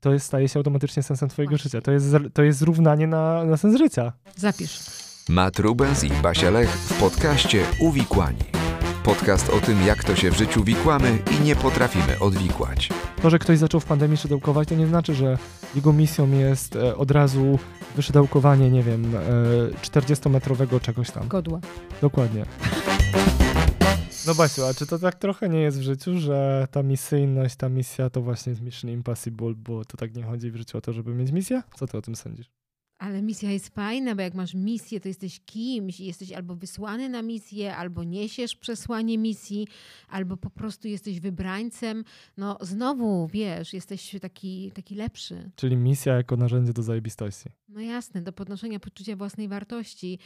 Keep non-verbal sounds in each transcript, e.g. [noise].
to jest, staje się automatycznie sensem twojego Właśnie. życia. To jest, to jest zrównanie na, na sens życia. Zapisz. Matt Rubens i Basia Lech w podcaście Uwikłani. Podcast o tym, jak to się w życiu wikłamy i nie potrafimy odwikłać. To, że ktoś zaczął w pandemii szydełkować, to nie znaczy, że jego misją jest e, od razu wyszydełkowanie, nie wiem, 40-metrowego e, czegoś tam. Godła. Dokładnie. No Basiu, a czy to tak trochę nie jest w życiu, że ta misyjność, ta misja to właśnie jest Mission Impossible, bo to tak nie chodzi w życiu o to, żeby mieć misję? Co ty o tym sądzisz? Ale misja jest fajna, bo jak masz misję, to jesteś kimś, jesteś albo wysłany na misję, albo niesiesz przesłanie misji, albo po prostu jesteś wybrańcem. No znowu, wiesz, jesteś taki, taki lepszy. Czyli misja jako narzędzie do zajebistości. No jasne, do podnoszenia poczucia własnej wartości.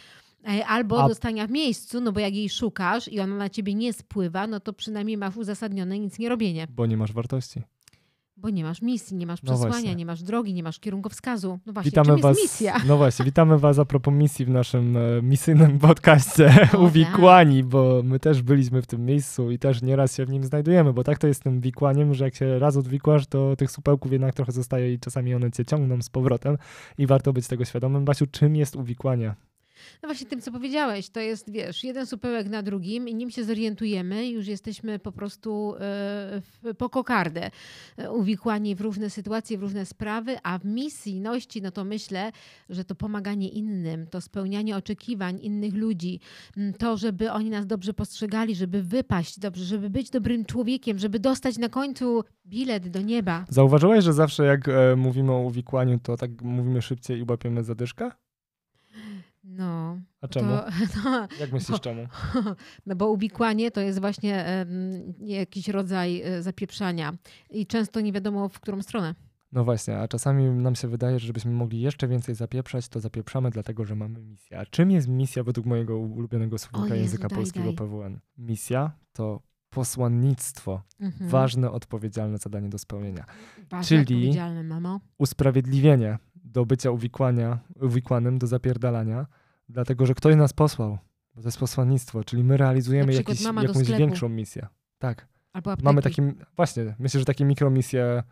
E, albo A... dostania w miejscu, no bo jak jej szukasz i ona na ciebie nie spływa, no to przynajmniej masz uzasadnione nic nie robienie. Bo nie masz wartości. Bo nie masz misji, nie masz no przesłania, no nie masz drogi, nie masz kierunkowskazu. No właśnie, witamy czym was, jest misja? [laughs] No właśnie, witamy was a propos misji w naszym e, misyjnym podcaście [laughs] Uwikłani, tak. bo my też byliśmy w tym miejscu i też nieraz się w nim znajdujemy, bo tak to jest tym wikłaniem, że jak się raz odwikłasz, to tych supełków jednak trochę zostaje i czasami one cię ciągną z powrotem i warto być tego świadomym. Basiu, czym jest uwikłanie? No właśnie tym, co powiedziałeś, to jest, wiesz, jeden supełek na drugim i nim się zorientujemy, już jesteśmy po prostu e, po kokardę e, uwikłani w różne sytuacje, w różne sprawy, a w misyjności, no to myślę, że to pomaganie innym, to spełnianie oczekiwań innych ludzi, to, żeby oni nas dobrze postrzegali, żeby wypaść dobrze, żeby być dobrym człowiekiem, żeby dostać na końcu bilet do nieba. Zauważyłeś, że zawsze jak e, mówimy o uwikłaniu, to tak mówimy szybciej i łapiemy zadyszkę? No. A czemu? To, [laughs] no, Jak myślisz bo, czemu? [laughs] No bo uwikłanie to jest właśnie um, jakiś rodzaj e, zapieprzania i często nie wiadomo w którą stronę. No właśnie, a czasami nam się wydaje, że żebyśmy mogli jeszcze więcej zapieprzać, to zapieprzamy dlatego, że mamy misję. A czym jest misja według mojego ulubionego słownika języka daj, polskiego daj. PWN? Misja to posłannictwo, mhm. ważne, odpowiedzialne zadanie do spełnienia. Ważne, Czyli usprawiedliwienie do bycia uwikłania, uwikłanym, do zapierdalania, dlatego że ktoś nas posłał. To jest posłannictwo, czyli my realizujemy jakiś, jakąś większą misję. Tak. Mamy takie, właśnie, myślę, że takie mikromisje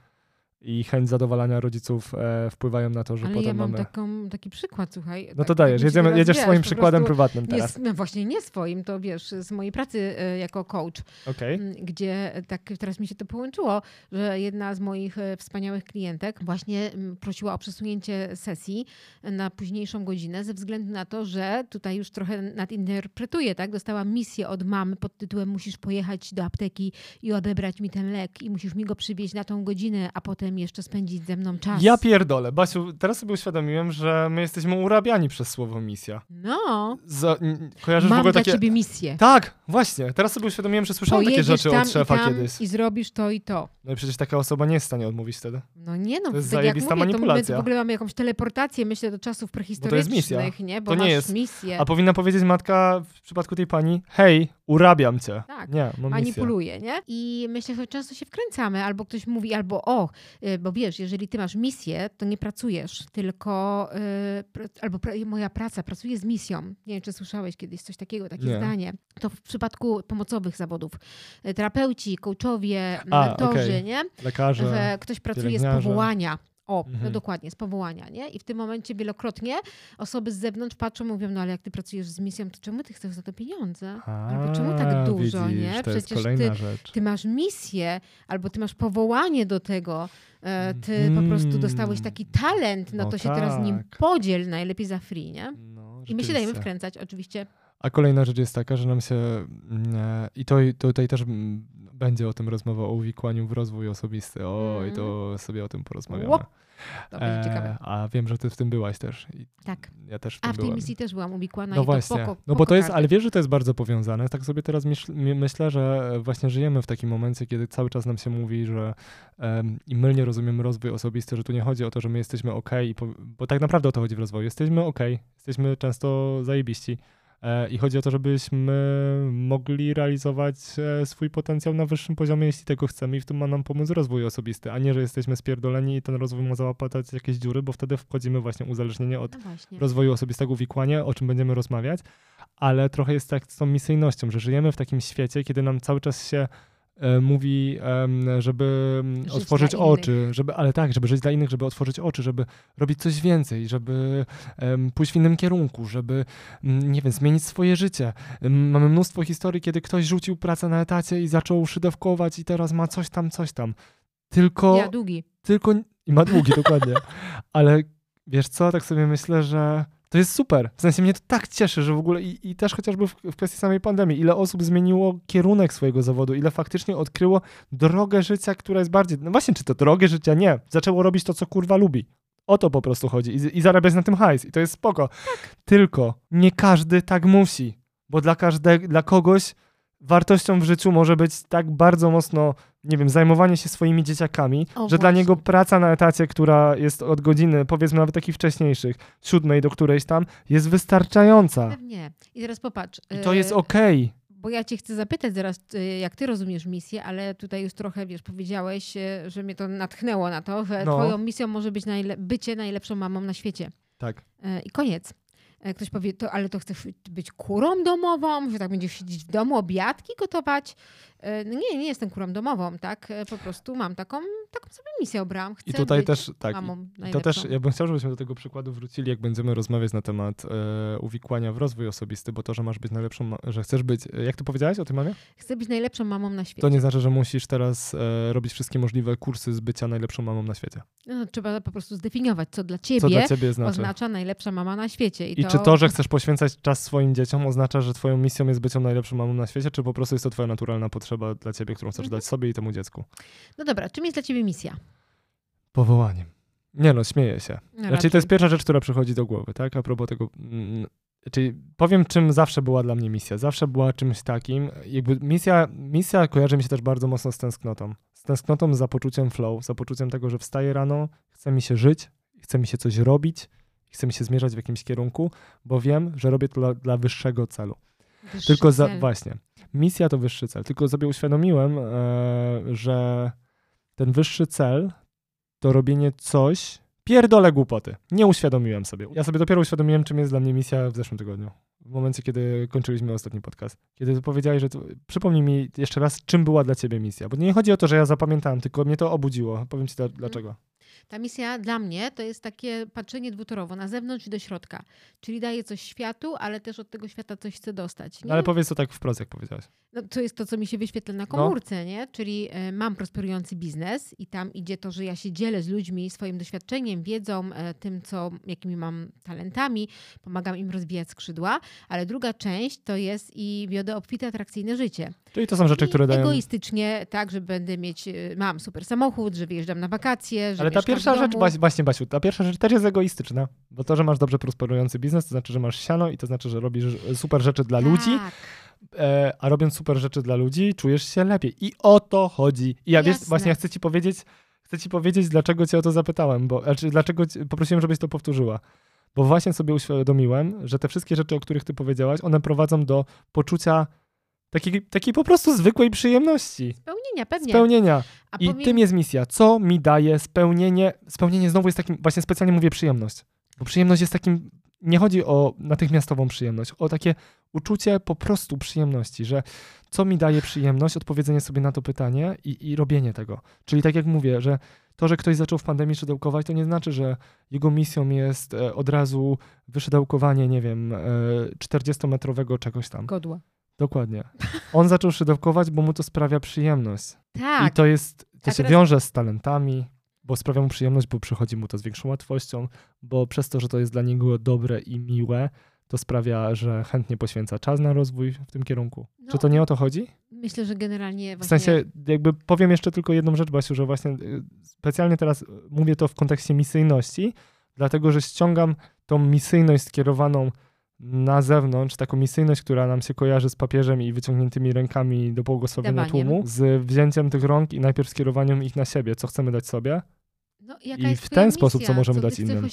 i chęć zadowalania rodziców e, wpływają na to, że Ale potem ja mam mamy... taką, taki przykład, słuchaj. No to tak, dajesz, jedziemy, jedziesz wiesz, swoim przykładem prywatnym teraz. Nie, no właśnie nie swoim, to wiesz, z mojej pracy e, jako coach, okay. gdzie tak teraz mi się to połączyło, że jedna z moich e, wspaniałych klientek właśnie prosiła o przesunięcie sesji na późniejszą godzinę ze względu na to, że tutaj już trochę nadinterpretuję, tak? Dostała misję od mamy pod tytułem musisz pojechać do apteki i odebrać mi ten lek i musisz mi go przywieźć na tą godzinę, a potem jeszcze spędzić ze mną czas. Ja pierdolę. Basiu, teraz sobie uświadomiłem, że my jesteśmy urabiani przez słowo misja. No. Za, kojarzysz Mam w ogóle dla takie... ciebie misję. Tak, właśnie. Teraz sobie uświadomiłem, że słyszałem takie rzeczy od szefa i tam kiedyś. i zrobisz to i to. No i przecież taka osoba nie jest w stanie odmówić wtedy. No nie no, to jest tak jak mówię, manipulacja. To my w ogóle mamy jakąś teleportację, myślę, do czasów prehistorycznych, Bo to jest misja. nie? Bo to nie jest. misję. A powinna powiedzieć matka w przypadku tej pani, hej, urabiam cię. Tak, nie, mam manipuluje, nie? I myślę, że często się wkręcamy, albo ktoś mówi, albo o, y, bo wiesz, jeżeli ty masz misję, to nie pracujesz, tylko yy, albo moja praca, pracuję z misją. Nie wiem, czy słyszałeś kiedyś coś takiego, takie nie. zdanie. To w przypadku pomocowych zawodów. Y, terapeuci, coachowie, mentorzy, okay. nie? Lekarze, że ktoś pracuje z powołania. O, no mhm. no dokładnie, z powołania, nie? I w tym momencie wielokrotnie osoby z zewnątrz patrzą, mówią, no ale jak ty pracujesz z misją, to czemu ty chcesz za to pieniądze? A, albo czemu tak dużo, widzisz, nie? Przecież ty, ty masz misję, albo ty masz powołanie do tego, e, ty mm. po prostu dostałeś taki talent, no, no to się tak. teraz nim podziel, najlepiej za free, nie? No, I my się dajemy wkręcać, oczywiście. A kolejna rzecz jest taka, że nam się, mm, e, i to, tutaj też mm, będzie o tym rozmowa, o uwikłaniu w rozwój osobisty. O, mm. i to mhm. sobie o tym porozmawiamy. To będzie ciekawe. A wiem, że ty w tym byłaś też. I tak. Ja też w tym A w tej byłem. misji też byłam uwikłana no i właśnie. to poko, No bo to jest, ale wiesz, że to jest bardzo powiązane. Tak sobie teraz myśl, myślę, że właśnie żyjemy w takim momencie, kiedy cały czas nam się mówi, że um, i mylnie rozumiemy rozwój osobisty, że tu nie chodzi o to, że my jesteśmy ok, bo tak naprawdę o to chodzi w rozwoju. Jesteśmy ok, jesteśmy często zajebiści E, I chodzi o to, żebyśmy mogli realizować e, swój potencjał na wyższym poziomie, jeśli tego chcemy, i w tym ma nam pomóc rozwój osobisty, a nie, że jesteśmy spierdoleni i ten rozwój ma załapać jakieś dziury, bo wtedy wchodzimy właśnie uzależnienie od no rozwoju osobistego, uwikłania, o czym będziemy rozmawiać, ale trochę jest tak z tą misyjnością, że żyjemy w takim świecie, kiedy nam cały czas się e, mówi, em, żeby mm, Żyć otworzyć oczy, żeby, ale tak, żeby żyć dla innych, żeby otworzyć oczy, żeby robić coś więcej, żeby pójść w innym kierunku, żeby, mm, nie wiem, zmienić swoje życie. Mamy mnóstwo historii, kiedy ktoś rzucił pracę na etacie i zaczął szyderkować i teraz ma coś tam, coś tam. Tylko Ja długi. tylko i ma długi, dokładnie. [laughs] Ale wiesz co, tak sobie myślę, że to jest super. W sensie mnie to tak cieszy, że w ogóle i, i też chociażby w, w kwestii samej pandemii, ile osób zmieniło kierunek swojego zawodu, ile faktycznie odkryło drogę życia, która jest bardziej, no właśnie, czy to drogę życia? Nie. Zaczęło robić to, co kurwa lubi. O to po prostu chodzi i, i zarabiać na tym hajs i to jest spoko. Tylko nie każdy tak musi, bo dla każdego, dla kogoś wartością w życiu może być tak bardzo mocno, nie wiem, zajmowanie się swoimi dzieciakami, O, że dla właśnie. niego praca na etacie, która jest od godziny, powiedzmy nawet takich wcześniejszych, siódmej do którejś tam, jest wystarczająca. Pewnie. I teraz popatrz. I to jest e, okej. Bo ja cię chcę zapytać zaraz, y, jak ty rozumiesz misję, ale tutaj już trochę, wiesz, powiedziałeś, y, że mnie to natchnęło na to, że No. twoją misją może być najle- bycie najlepszą mamą na świecie. Tak. E, I koniec. E, Ktoś powie, to, ale to chcesz być kurą domową, że tak będziesz siedzieć w domu, obiadki gotować. E, No nie, nie jestem kurą domową, tak? E, Po prostu mam taką, taką sobie misję obrałam. Chcę I tutaj też, tak, to też, ja bym chciał, żebyśmy do tego przykładu wrócili, jak będziemy rozmawiać na temat e, uwikłania w rozwój osobisty, bo to, że masz być najlepszą, że chcesz być, jak ty powiedziałeś o tym mamie? Chcę być najlepszą mamą na świecie. To nie znaczy, że musisz teraz e, robić wszystkie możliwe kursy z bycia najlepszą mamą na świecie. No, trzeba po prostu zdefiniować, co dla ciebie Co dla ciebie znaczy. oznacza najlepsza mama na świecie. I, I czy to, że chcesz poświęcać czas swoim dzieciom, oznacza, że twoją misją jest bycie najlepszą mamą na świecie, czy po prostu jest to twoja naturalna potrzeba dla ciebie, którą chcesz Mhm. dać sobie i temu dziecku? No dobra, czym jest dla ciebie misja? Powołaniem. Nie no, śmieję się. No, Znaczy, raczej- to jest pierwsza rzecz, która przychodzi do głowy, tak? A propos tego. mm, Czyli powiem, czym zawsze była dla mnie misja. Zawsze była czymś takim. Jakby misja, misja kojarzy mi się też bardzo mocno z tęsknotą. Z tęsknotą za poczuciem flow, za poczuciem tego, że wstaję rano, chce mi się żyć, chce mi się coś robić, chce mi się zmierzać w jakimś kierunku, bo wiem, że robię to dla, dla wyższego celu. Wyższy Tylko za, cel. właśnie, misja to wyższy cel. Tylko sobie uświadomiłem, e, że ten wyższy cel to robienie coś, pierdolę głupoty. Nie uświadomiłem sobie. Ja sobie dopiero uświadomiłem, czym jest dla mnie misja w zeszłym tygodniu. W momencie, kiedy kończyliśmy ostatni podcast. Kiedy powiedziałeś, że to, przypomnij mi jeszcze raz, czym była dla ciebie misja. Bo nie chodzi o to, że ja zapamiętałem, tylko mnie to obudziło. Powiem ci dla, dlaczego. Ta misja dla mnie to jest takie patrzenie dwutorowo, na zewnątrz i do środka. Czyli daję coś światu, ale też od tego świata coś chcę dostać. Nie? No, ale powiedz to tak wprost, jak powiedziałeś. No, to jest to, co mi się wyświetla na komórce, nie? Czyli e, mam prosperujący biznes i tam idzie to, że ja się dzielę z ludźmi swoim doświadczeniem, wiedzą, e, tym, co, jakimi mam talentami, pomagam im rozwijać skrzydła, ale druga część to jest i wiodę obfite, atrakcyjne życie. Czyli to są rzeczy, I które dają... egoistycznie, tak, że będę mieć, e, mam super samochód, że wyjeżdżam na wakacje, że Ale ta pierwsza rzecz, właśnie Basiu, ta pierwsza rzecz też jest egoistyczna, bo to, że masz dobrze prosperujący biznes, to znaczy, że masz siano i to znaczy, że robisz super rzeczy dla ludzi, Tak. e, a robiąc super rzeczy dla ludzi, czujesz się lepiej. I o to chodzi. I ja wiesz, właśnie ja chcę ci powiedzieć, chcę ci powiedzieć, dlaczego cię o to zapytałem, bo, znaczy, dlaczego poprosiłem, żebyś to powtórzyła. Bo właśnie sobie uświadomiłem, że te wszystkie rzeczy, o których ty powiedziałaś, one prowadzą do poczucia takiej, takiej po prostu zwykłej przyjemności, Spełnienia, pewnie. spełnienia. I powiem- tym jest misja. Co mi daje spełnienie? Spełnienie znowu jest takim, właśnie specjalnie mówię przyjemność. Bo przyjemność jest takim, nie chodzi o natychmiastową przyjemność, o takie uczucie po prostu przyjemności, że co mi daje przyjemność? Odpowiedzenie sobie na to pytanie i, i robienie tego. Czyli tak jak mówię, że to, że ktoś zaczął w pandemii szydełkować, to nie znaczy, że jego misją jest e, od razu wyszydełkowanie, nie wiem, e, 40-metrowego czegoś tam. Godła. Dokładnie. On zaczął szydełkować, bo mu to sprawia przyjemność. Tak. I to jest, to A się teraz- wiąże z talentami, bo sprawia mu przyjemność, bo przychodzi mu to z większą łatwością, bo przez to, że to jest dla niego dobre i miłe, to sprawia, że chętnie poświęca czas na rozwój w tym kierunku. No, Czy to nie o to chodzi? Myślę, że generalnie W właśnie... sensie, jakby powiem jeszcze tylko jedną rzecz, Basiu, że właśnie y, specjalnie teraz mówię to w kontekście misyjności, dlatego że ściągam tą misyjność skierowaną na zewnątrz, taką misyjność, która nam się kojarzy z papieżem i wyciągniętymi rękami do błogosławienia Dawaniem. tłumu, z wzięciem tych rąk i najpierw skierowaniem ich na siebie, co chcemy dać sobie, No, I w ten sposób, co misja? możemy co dać innym.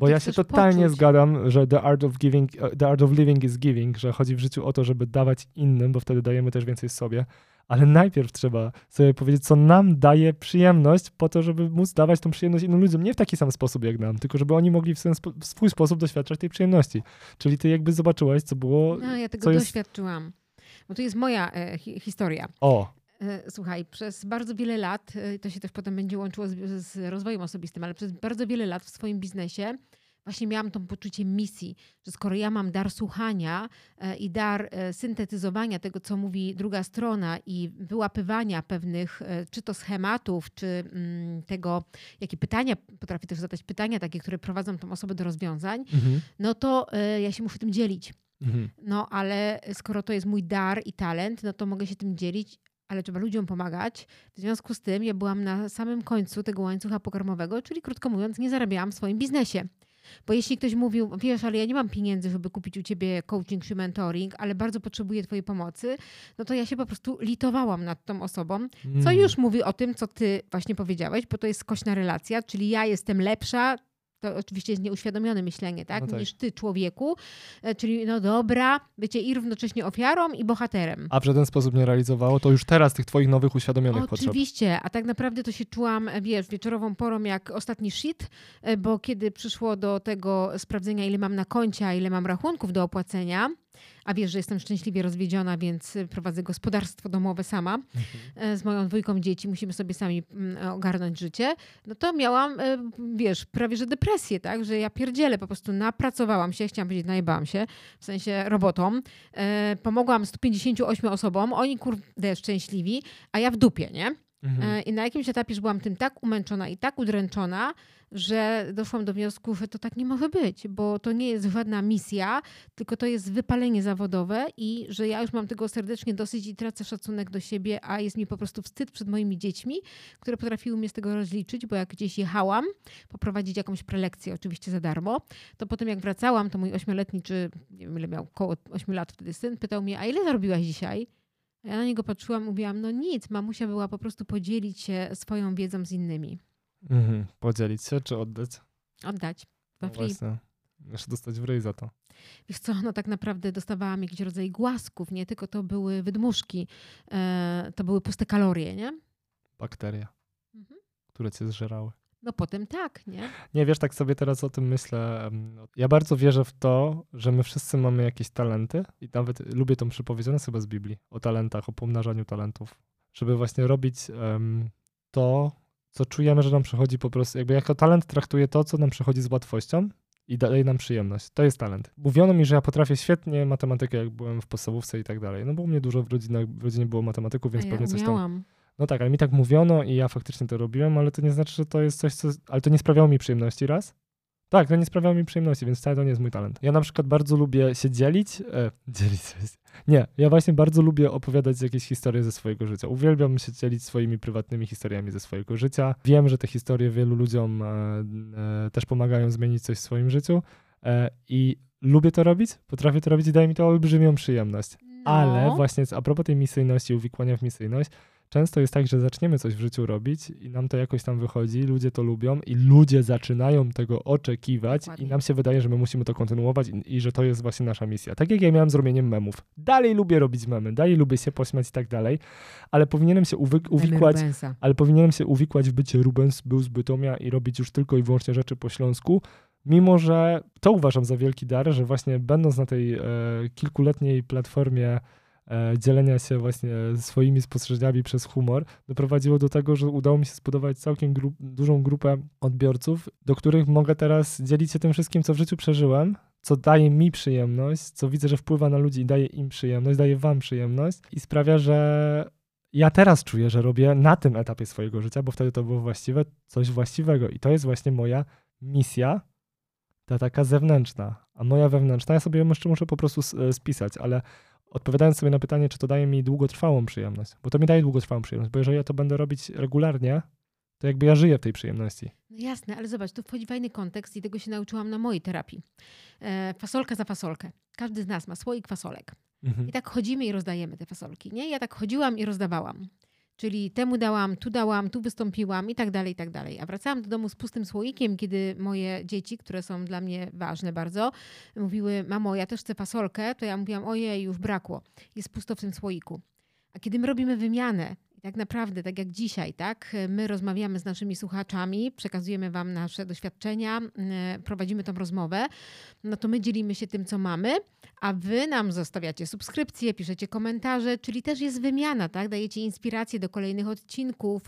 bo ja się totalnie poczuć. zgadzam, że the art of giving, uh, the art of living is giving, że chodzi w życiu o to, żeby dawać innym, bo wtedy dajemy też więcej sobie, ale najpierw trzeba sobie powiedzieć, co nam daje przyjemność, po to, żeby móc dawać tą przyjemność innym ludziom, nie w taki sam sposób jak nam, tylko żeby oni mogli w, ten spo, w swój sposób doświadczać tej przyjemności. Czyli ty jakby zobaczyłaś, co było, No, ja tego co jest- doświadczyłam. Bo to jest moja e, hi historia. o, E, słuchaj, przez bardzo wiele lat, e, to się też potem będzie łączyło z, z rozwojem osobistym, ale przez bardzo wiele lat w swoim biznesie właśnie miałam to poczucie misji, że skoro ja mam dar słuchania e, i dar e, syntetyzowania tego, co mówi druga strona i wyłapywania pewnych, e, czy to schematów, czy mm, tego, jakie pytania, potrafię też zadać pytania takie, które prowadzą tą osobę do rozwiązań, mhm. no to ja się muszę tym dzielić. Mhm. No ale skoro to jest mój dar i talent, no to mogę się tym dzielić, ale trzeba ludziom pomagać. W związku z tym ja byłam na samym końcu tego łańcucha pokarmowego, czyli krótko mówiąc, nie zarabiałam w swoim biznesie. Bo jeśli ktoś mówił, wiesz, ale ja nie mam pieniędzy, żeby kupić u ciebie coaching czy mentoring, ale bardzo potrzebuję twojej pomocy, no to ja się po prostu litowałam nad tą osobą, co mm. już mówi o tym, co ty właśnie powiedziałeś, bo to jest skośna relacja, czyli ja jestem lepsza, to oczywiście jest nieuświadomione myślenie, tak? No tak. Niż ty, człowieku. E, czyli no dobra, bycie i równocześnie ofiarą i bohaterem. A w żaden sposób nie realizowało to już teraz tych twoich nowych uświadomionych Oczywiście, potrzeb. Oczywiście, a tak naprawdę to się czułam, e, wiesz, wieczorową porą jak ostatni shit, e, bo kiedy przyszło do tego sprawdzenia, ile mam na koncie, ile mam rachunków do opłacenia, a wiesz, że jestem szczęśliwie rozwiedziona, więc prowadzę gospodarstwo domowe sama. Mhm. E, z moją dwójką dzieci, musimy sobie sami mm, ogarnąć życie, no to miałam, e, wiesz, prawie że depresję, tak, że ja pierdzielę, po prostu napracowałam się, chciałam powiedzieć, najebałam się, w sensie robotą, e, pomogłam 158 osobom, oni kurde szczęśliwi, a ja w dupie, nie? Mhm. I na jakimś etapie już byłam tym tak umęczona i tak udręczona, że doszłam do wniosku, że to tak nie może być, bo to nie jest żadna misja, tylko to jest wypalenie zawodowe i że ja już mam tego serdecznie dosyć i tracę szacunek do siebie, a jest mi po prostu wstyd przed moimi dziećmi, które potrafiły mnie z tego rozliczyć, bo jak gdzieś jechałam, poprowadzić jakąś prelekcję, oczywiście za darmo, to potem jak wracałam, to mój ośmioletni, czy nie wiem ile miał, około 8 lat wtedy syn, pytał mnie, a ile zarobiłaś dzisiaj? Ja na niego patrzyłam, mówiłam, no nic, mamusia była po prostu podzielić się swoją wiedzą z innymi. Mhm. Podzielić się czy oddać? Oddać. No właśnie. Jeszcze dostać w ryj za to. Wiesz co, no tak naprawdę dostawałam jakiś rodzaj głasków, nie tylko to były wydmuszki, e, to były puste kalorie, nie? Bakteria, mhm. które cię zżerały. No potem tak, nie? Nie, wiesz, tak sobie teraz o tym myślę. Ja bardzo wierzę w to, że my wszyscy mamy jakieś talenty i nawet lubię tą przypowiedź, ona chyba z Biblii, o talentach, o pomnażaniu talentów. Żeby właśnie robić um, to, co czujemy, że nam przychodzi po prostu, jakby jako talent traktuję to, co nam przychodzi z łatwością i daje nam przyjemność. To jest talent. Mówiono mi, że ja potrafię świetnie matematykę, jak byłem w podstawówce i tak dalej. No bo u mnie dużo w, rodzinach, w rodzinie było matematyków, więc ja pewnie coś tam... No tak, ale mi tak mówiono i ja faktycznie to robiłem, ale to nie znaczy, że to jest coś, co... Ale to nie sprawiało mi przyjemności raz. Tak, to nie sprawiało mi przyjemności, więc wcale to nie jest mój talent. Ja na przykład bardzo lubię się dzielić. E, [laughs] dzielić Nie, ja właśnie bardzo lubię opowiadać jakieś historie ze swojego życia. Uwielbiam się dzielić swoimi prywatnymi historiami ze swojego życia. Wiem, że te historie wielu ludziom e, e, też pomagają zmienić coś w swoim życiu e, i lubię to robić, potrafię to robić i daje mi to olbrzymią przyjemność. No. Ale właśnie a propos tej misyjności, uwikłania w misyjność, często jest tak, że zaczniemy coś w życiu robić i nam to jakoś tam wychodzi, ludzie to lubią i ludzie zaczynają tego oczekiwać Dokładnie. i nam się wydaje, że my musimy to kontynuować i, i, że to jest właśnie nasza misja. Tak jak ja miałem z robieniem memów. Dalej lubię robić memy, dalej lubię się pośmiać i tak dalej, ale powinienem się uwy- uwikłać, ale powinienem się uwikłać w bycie Rubens, był z Bytomia i robić już tylko i wyłącznie rzeczy po śląsku, mimo że to uważam za wielki dar, że właśnie będąc na tej e, kilkuletniej platformie dzielenia się właśnie swoimi spostrzeżeniami przez humor, doprowadziło do tego, że udało mi się zbudować całkiem gru dużą grupę odbiorców, do których mogę teraz dzielić się tym wszystkim, co w życiu przeżyłem, co daje mi przyjemność, co widzę, że wpływa na ludzi i daje im przyjemność, daje wam przyjemność i sprawia, że ja teraz czuję, że robię na tym etapie swojego życia, bo wtedy to było właściwe, coś właściwego i to jest właśnie moja misja, ta taka zewnętrzna. A moja wewnętrzna, ja sobie jeszcze muszę po prostu e, spisać, ale odpowiadając sobie na pytanie, czy to daje mi długotrwałą przyjemność, bo to mi daje długotrwałą przyjemność, bo jeżeli ja to będę robić regularnie, to jakby ja żyję w tej przyjemności. No jasne, ale zobacz, tu wchodzi fajny kontekst i tego się nauczyłam na mojej terapii. E, fasolka za fasolkę. Każdy z nas ma słoik fasolek. Mhm. I tak chodzimy i rozdajemy te fasolki, nie? Ja tak chodziłam i rozdawałam. Czyli temu dałam, tu dałam, tu wystąpiłam i tak dalej, i tak dalej. A wracałam do domu z pustym słoikiem, kiedy moje dzieci, które są dla mnie ważne bardzo, mówiły, mamo, ja też chcę fasolkę, to ja mówiłam, ojej, już brakło. Jest pusto w tym słoiku. A kiedy my robimy wymianę, I tak naprawdę, tak jak dzisiaj, tak, my rozmawiamy z naszymi słuchaczami, przekazujemy Wam nasze doświadczenia, e, prowadzimy tą rozmowę, no to my dzielimy się tym, co mamy, a Wy nam zostawiacie subskrypcje, piszecie komentarze, czyli też jest wymiana, tak? Dajecie inspiracje do kolejnych odcinków,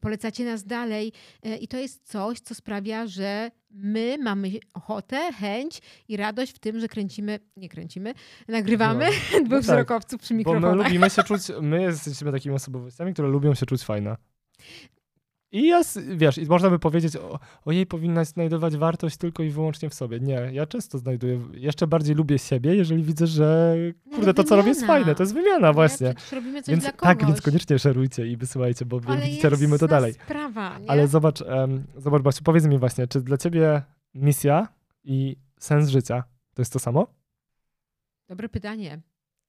polecacie nas dalej e, i to jest coś, co sprawia, że my mamy ochotę, chęć i radość w tym, że kręcimy, nie kręcimy, nagrywamy no, [laughs] dwóch no tak, wzrokowców przy mikrofonach. Bo my lubimy się [laughs] czuć, my jesteśmy takimi osobowościami, które lubią się czuć fajne. I ja, wiesz, można by powiedzieć, o, o jej powinnaś znajdować wartość tylko i wyłącznie w sobie. Nie, ja często znajduję, jeszcze bardziej lubię siebie, jeżeli widzę, że no, kurde, to co robię jest fajne, to jest wymiana właśnie. robimy coś więc, dla Tak, więc koniecznie szerujcie i wysyłajcie, bo Ale widzicie, robimy to dalej. sprawa, nie? Ale zobacz, um, zobacz Basiu, powiedz mi właśnie, czy dla ciebie misja i sens życia to jest to samo? Dobre pytanie.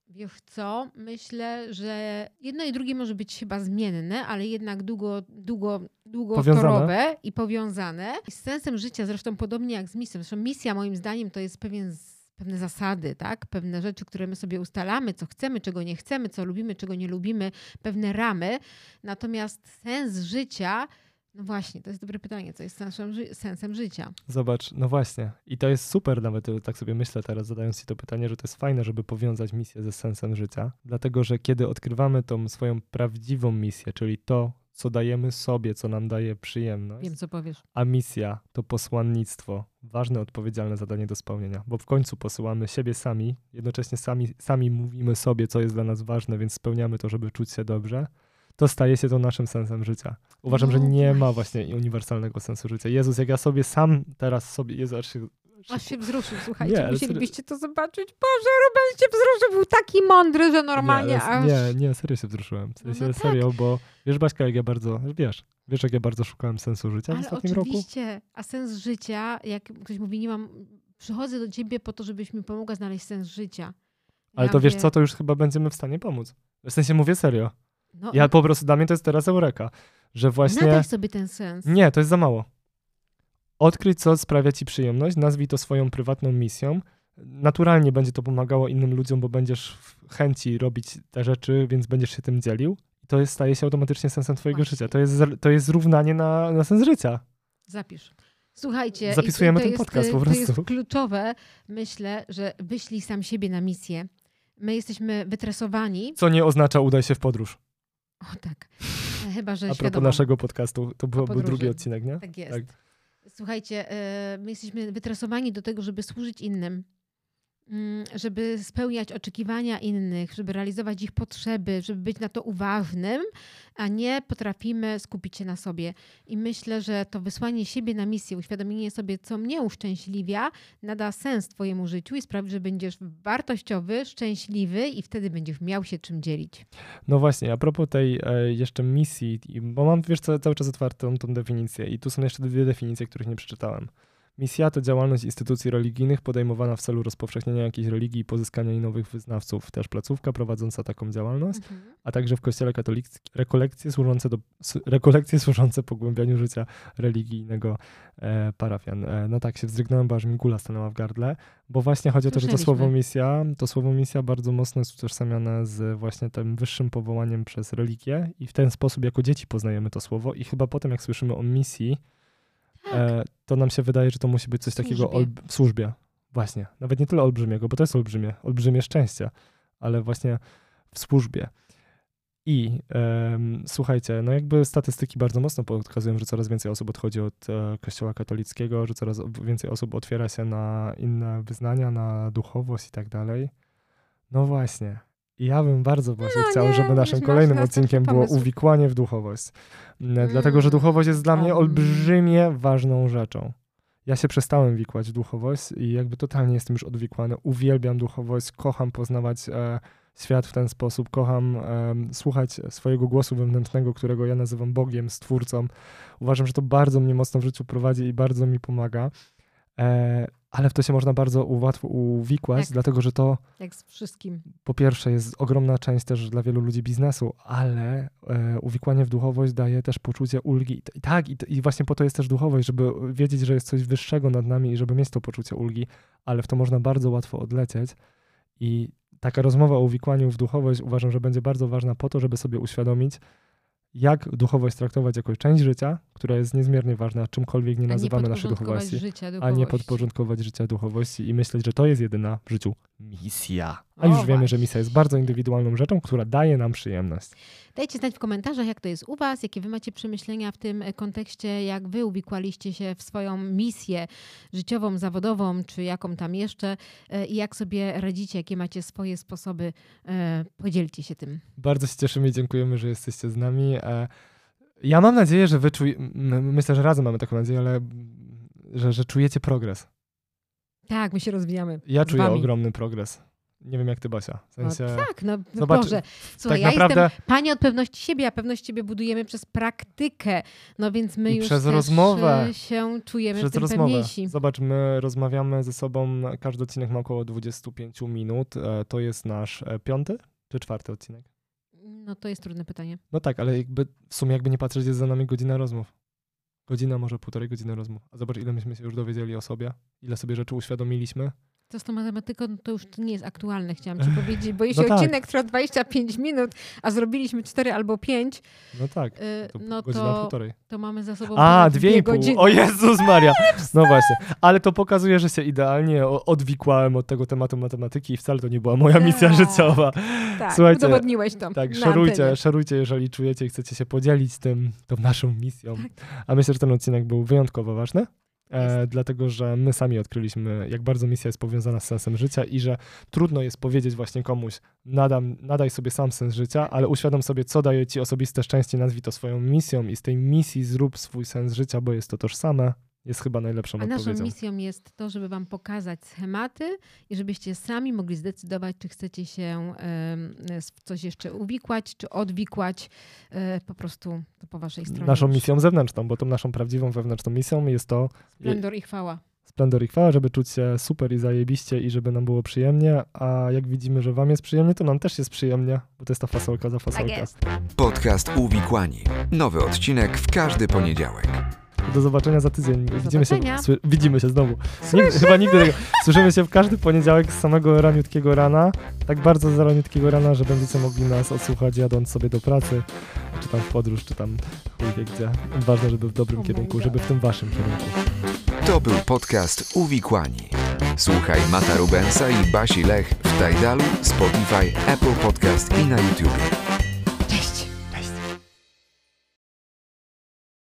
Wiesz co? Myślę, że jedno i drugie może być chyba zmienne, ale jednak długo, długo, długotorowe i powiązane. I z sensem życia, zresztą podobnie jak z misją. Zresztą misja moim zdaniem to jest pewien pewne zasady, tak? pewne rzeczy, które my sobie ustalamy, co chcemy, czego nie chcemy, co lubimy, czego nie lubimy, pewne ramy. Natomiast sens życia no właśnie, to jest dobre pytanie, co jest naszym ży sensem życia. Zobacz, no właśnie. I to jest super nawet, tak sobie myślę teraz, zadając ci to pytanie, że to jest fajne, żeby powiązać misję ze sensem życia, dlatego że kiedy odkrywamy tą swoją prawdziwą misję, czyli to, co dajemy sobie, co nam daje przyjemność. Wiem, co powiesz. A misja to posłannictwo, ważne, odpowiedzialne zadanie do spełnienia, bo w końcu posyłamy siebie sami, jednocześnie sami, sami mówimy sobie, co jest dla nas ważne, więc spełniamy to, żeby czuć się dobrze to staje się to naszym sensem życia. Uważam, no, że nie ma właśnie uniwersalnego sensu życia. Jezus, jak ja sobie sam teraz sobie, Jezu, aż się, Aż się wzruszył, słuchajcie, nie, musielibyście to zobaczyć. Boże, Ruben się wzruszył, był taki mądry, że normalnie nie, aż... Nie, nie, serio się wzruszyłem. W sensie, no tak. serio, bo wiesz Baśka, jak ja bardzo, wiesz, wiesz jak ja bardzo szukałem sensu życia Ale w ostatnim oczywiście, roku? oczywiście, a sens życia, jak ktoś mówi, nie mam, przychodzę do ciebie po to, żebyś mi pomogła znaleźć sens życia. Ale ja to wiesz co, to już chyba będziemy w stanie pomóc. W sensie mówię serio. No, ja po prostu, dla mnie to jest teraz eureka, że właśnie... Nadaj sobie ten sens. Nie, to jest za mało. Odkryć, co sprawia ci przyjemność, nazwij to swoją prywatną misją. Naturalnie będzie to pomagało innym ludziom, bo będziesz w chęci robić te rzeczy, więc będziesz się tym dzielił. To jest, staje się automatycznie sensem twojego Właśnie. życia. To jest, to jest zrównanie na, na sens życia. Zapisz. Słuchajcie, zapisujemy ten podcast po prostu. To jest kluczowe. Myślę, że wyślij sam siebie na misję. My jesteśmy wytresowani. Co nie oznacza udaj się w podróż. O tak. E, chyba, że A propos świadomo. naszego podcastu, to był, był drugi odcinek, nie? Tak jest. Tak. Słuchajcie, e, my jesteśmy wytresowani do tego, żeby służyć innym. Mm, żeby spełniać oczekiwania innych, żeby realizować ich potrzeby, żeby być na to uważnym, a nie potrafimy skupić się na sobie. I myślę, że to wysłanie siebie na misję, uświadomienie sobie, co mnie uszczęśliwia, nada sens Twojemu życiu i sprawi, że będziesz wartościowy, szczęśliwy i wtedy będziesz miał się czym dzielić. No właśnie, a propos tej e, jeszcze misji, bo mam wiesz, cały czas otwartą tą definicję i tu są jeszcze dwie definicje, których nie przeczytałem. Misja to działalność instytucji religijnych podejmowana w celu rozpowszechnienia jakiejś religii i pozyskania jej nowych wyznawców. Też placówka prowadząca taką działalność, mhm. a także w kościele katolickim rekolekcje służące, do, rekolekcje służące pogłębianiu życia religijnego e, parafian. E, no tak, się wzdrygnąłem, bo aż mi gula stanęła w gardle, bo właśnie chodzi o to, że to słowo misja, to słowo misja bardzo mocno jest utożsamiane z właśnie tym wyższym powołaniem przez religię i w ten sposób jako dzieci poznajemy to słowo i chyba potem jak słyszymy o misji, tak. e, to nam się wydaje, że to musi być coś takiego w służbie. Właśnie. Nawet nie tyle olbrzymiego, bo to jest olbrzymie, olbrzymie szczęście, ale właśnie w służbie. I um, słuchajcie, no jakby statystyki bardzo mocno pokazują, że coraz więcej osób odchodzi od e, kościoła katolickiego, że coraz więcej osób otwiera się na inne wyznania, na duchowość i tak dalej. No właśnie. Ja bym bardzo właśnie no chciał, nie, żeby naszym kolejnym odcinkiem było uwikłanie w duchowość. Mm. Dlatego, że duchowość jest dla mnie olbrzymie ważną rzeczą. Ja się przestałem wikłać w duchowość i jakby totalnie jestem już odwikłany. Uwielbiam duchowość, kocham poznawać e, świat w ten sposób, kocham e, słuchać swojego głosu wewnętrznego, którego ja nazywam Bogiem, Stwórcą. Uważam, że to bardzo mnie mocno w życiu prowadzi i bardzo mi pomaga. E, ale w to się można bardzo łatwo uwikłać, tak. dlatego że to. Jak z wszystkim. Po pierwsze, jest ogromna część też dla wielu ludzi biznesu, ale e, uwikłanie w duchowość daje też poczucie ulgi. I tak, i, i, właśnie po to jest też duchowość, żeby wiedzieć, że jest coś wyższego nad nami i żeby mieć to poczucie ulgi, ale w to można bardzo łatwo odlecieć. I taka rozmowa o uwikłaniu w duchowość uważam, że będzie bardzo ważna po to, żeby sobie uświadomić, jak duchowość traktować jako część życia, która jest niezmiernie ważna, czymkolwiek nie nazywamy nie naszej duchowości, życia a nie duchowości. podporządkować życia duchowości i myśleć, że to jest jedyna w życiu misja. A już O, wiemy, że właśnie. misja jest bardzo indywidualną rzeczą, która daje nam przyjemność. Dajcie znać w komentarzach, jak to jest u Was, jakie Wy macie przemyślenia w tym e, kontekście, jak Wy uwikłaliście się w swoją misję życiową, zawodową, czy jaką tam jeszcze e, i jak sobie radzicie, jakie macie swoje sposoby. E, Podzielcie się tym. Bardzo się cieszymy i dziękujemy, że jesteście z nami. Ja mam nadzieję, że wy czuj... myślę, że razem mamy taką nadzieję, ale że, że czujecie progres. Tak, my się rozwijamy. Ja czuję wami. ogromny progres. Nie wiem jak ty, Basia. W No, sensie, tak, no Zobacz, Boże. Słuchaj, tak ja naprawdę jestem pani od pewności siebie, a pewność siebie budujemy przez praktykę. No więc my I już przez rozmowę. się czujemy w przez tym rozmowę. pewniejsi. Zobacz, my rozmawiamy ze sobą, każdy odcinek ma około 25 minut. E, To jest nasz e, piąty czy czwarty odcinek? No to jest trudne pytanie. No tak, ale jakby w sumie jakby nie patrzeć, jest za nami godzina rozmów. Godzina, może półtorej godziny rozmów. A zobacz, ile myśmy się już dowiedzieli o sobie, ile sobie rzeczy uświadomiliśmy. To z tą matematyką to już nie jest aktualne, chciałam ci [laughs] powiedzieć, bo jeśli No tak. odcinek trwa 25 minut, a zrobiliśmy 4 albo 5, No tak, y, to no to, to mamy za sobą A, dwie i pół. godziny. O Jezus Maria. [laughs] No właśnie. Ale to pokazuje, że się idealnie odwikłałem od tego tematu matematyki i wcale to nie była moja misja Tak. życiowa. Tak, Słuchajcie, udowodniłeś to. Tak, antenie. szerujcie, jeżeli czujecie i chcecie się podzielić tym, tą naszą misją. Tak. A myślę, że ten odcinek był wyjątkowo ważny. E, dlatego, że my sami odkryliśmy, jak bardzo misja jest powiązana z sensem życia i że trudno jest powiedzieć właśnie komuś, nadam, nadaj sobie sam sens życia, ale uświadom sobie, co daje ci osobiste szczęście, nazwij to swoją misją i z tej misji zrób swój sens życia, bo jest to tożsame, jest chyba najlepszą A naszą odpowiedzią. misją jest to, żeby wam pokazać schematy i żebyście sami mogli zdecydować, czy chcecie się w coś jeszcze uwikłać, czy odwikłać. E, po prostu to po waszej stronie. Naszą już. misją zewnętrzną, bo tą naszą prawdziwą wewnętrzną misją jest to Splendor i chwała. splendor i chwała, żeby czuć się super i zajebiście i żeby nam było przyjemnie, a jak widzimy, że wam jest przyjemnie, to nam też jest przyjemnie, bo to jest ta fasolka za Tak fasolka. jest. Podcast Uwikłani. Nowy odcinek w każdy poniedziałek. Do zobaczenia za tydzień. Widzimy się, zobaczenia. sły, widzimy się znowu. Nigdy, chyba nigdy tego. Słyszymy się w każdy poniedziałek z samego raniutkiego rana. Tak bardzo z raniutkiego rana, że będziecie mogli nas odsłuchać jadąc sobie do pracy, czy tam w podróż, czy tam chuj wie gdzie. Ważne, żeby w dobrym Oh kierunku, żeby w tym waszym kierunku. To był podcast Uwikłani. Słuchaj Mata Rubensa i Basi Lech w Tidalu, Spotify, Apple Podcast i na YouTube.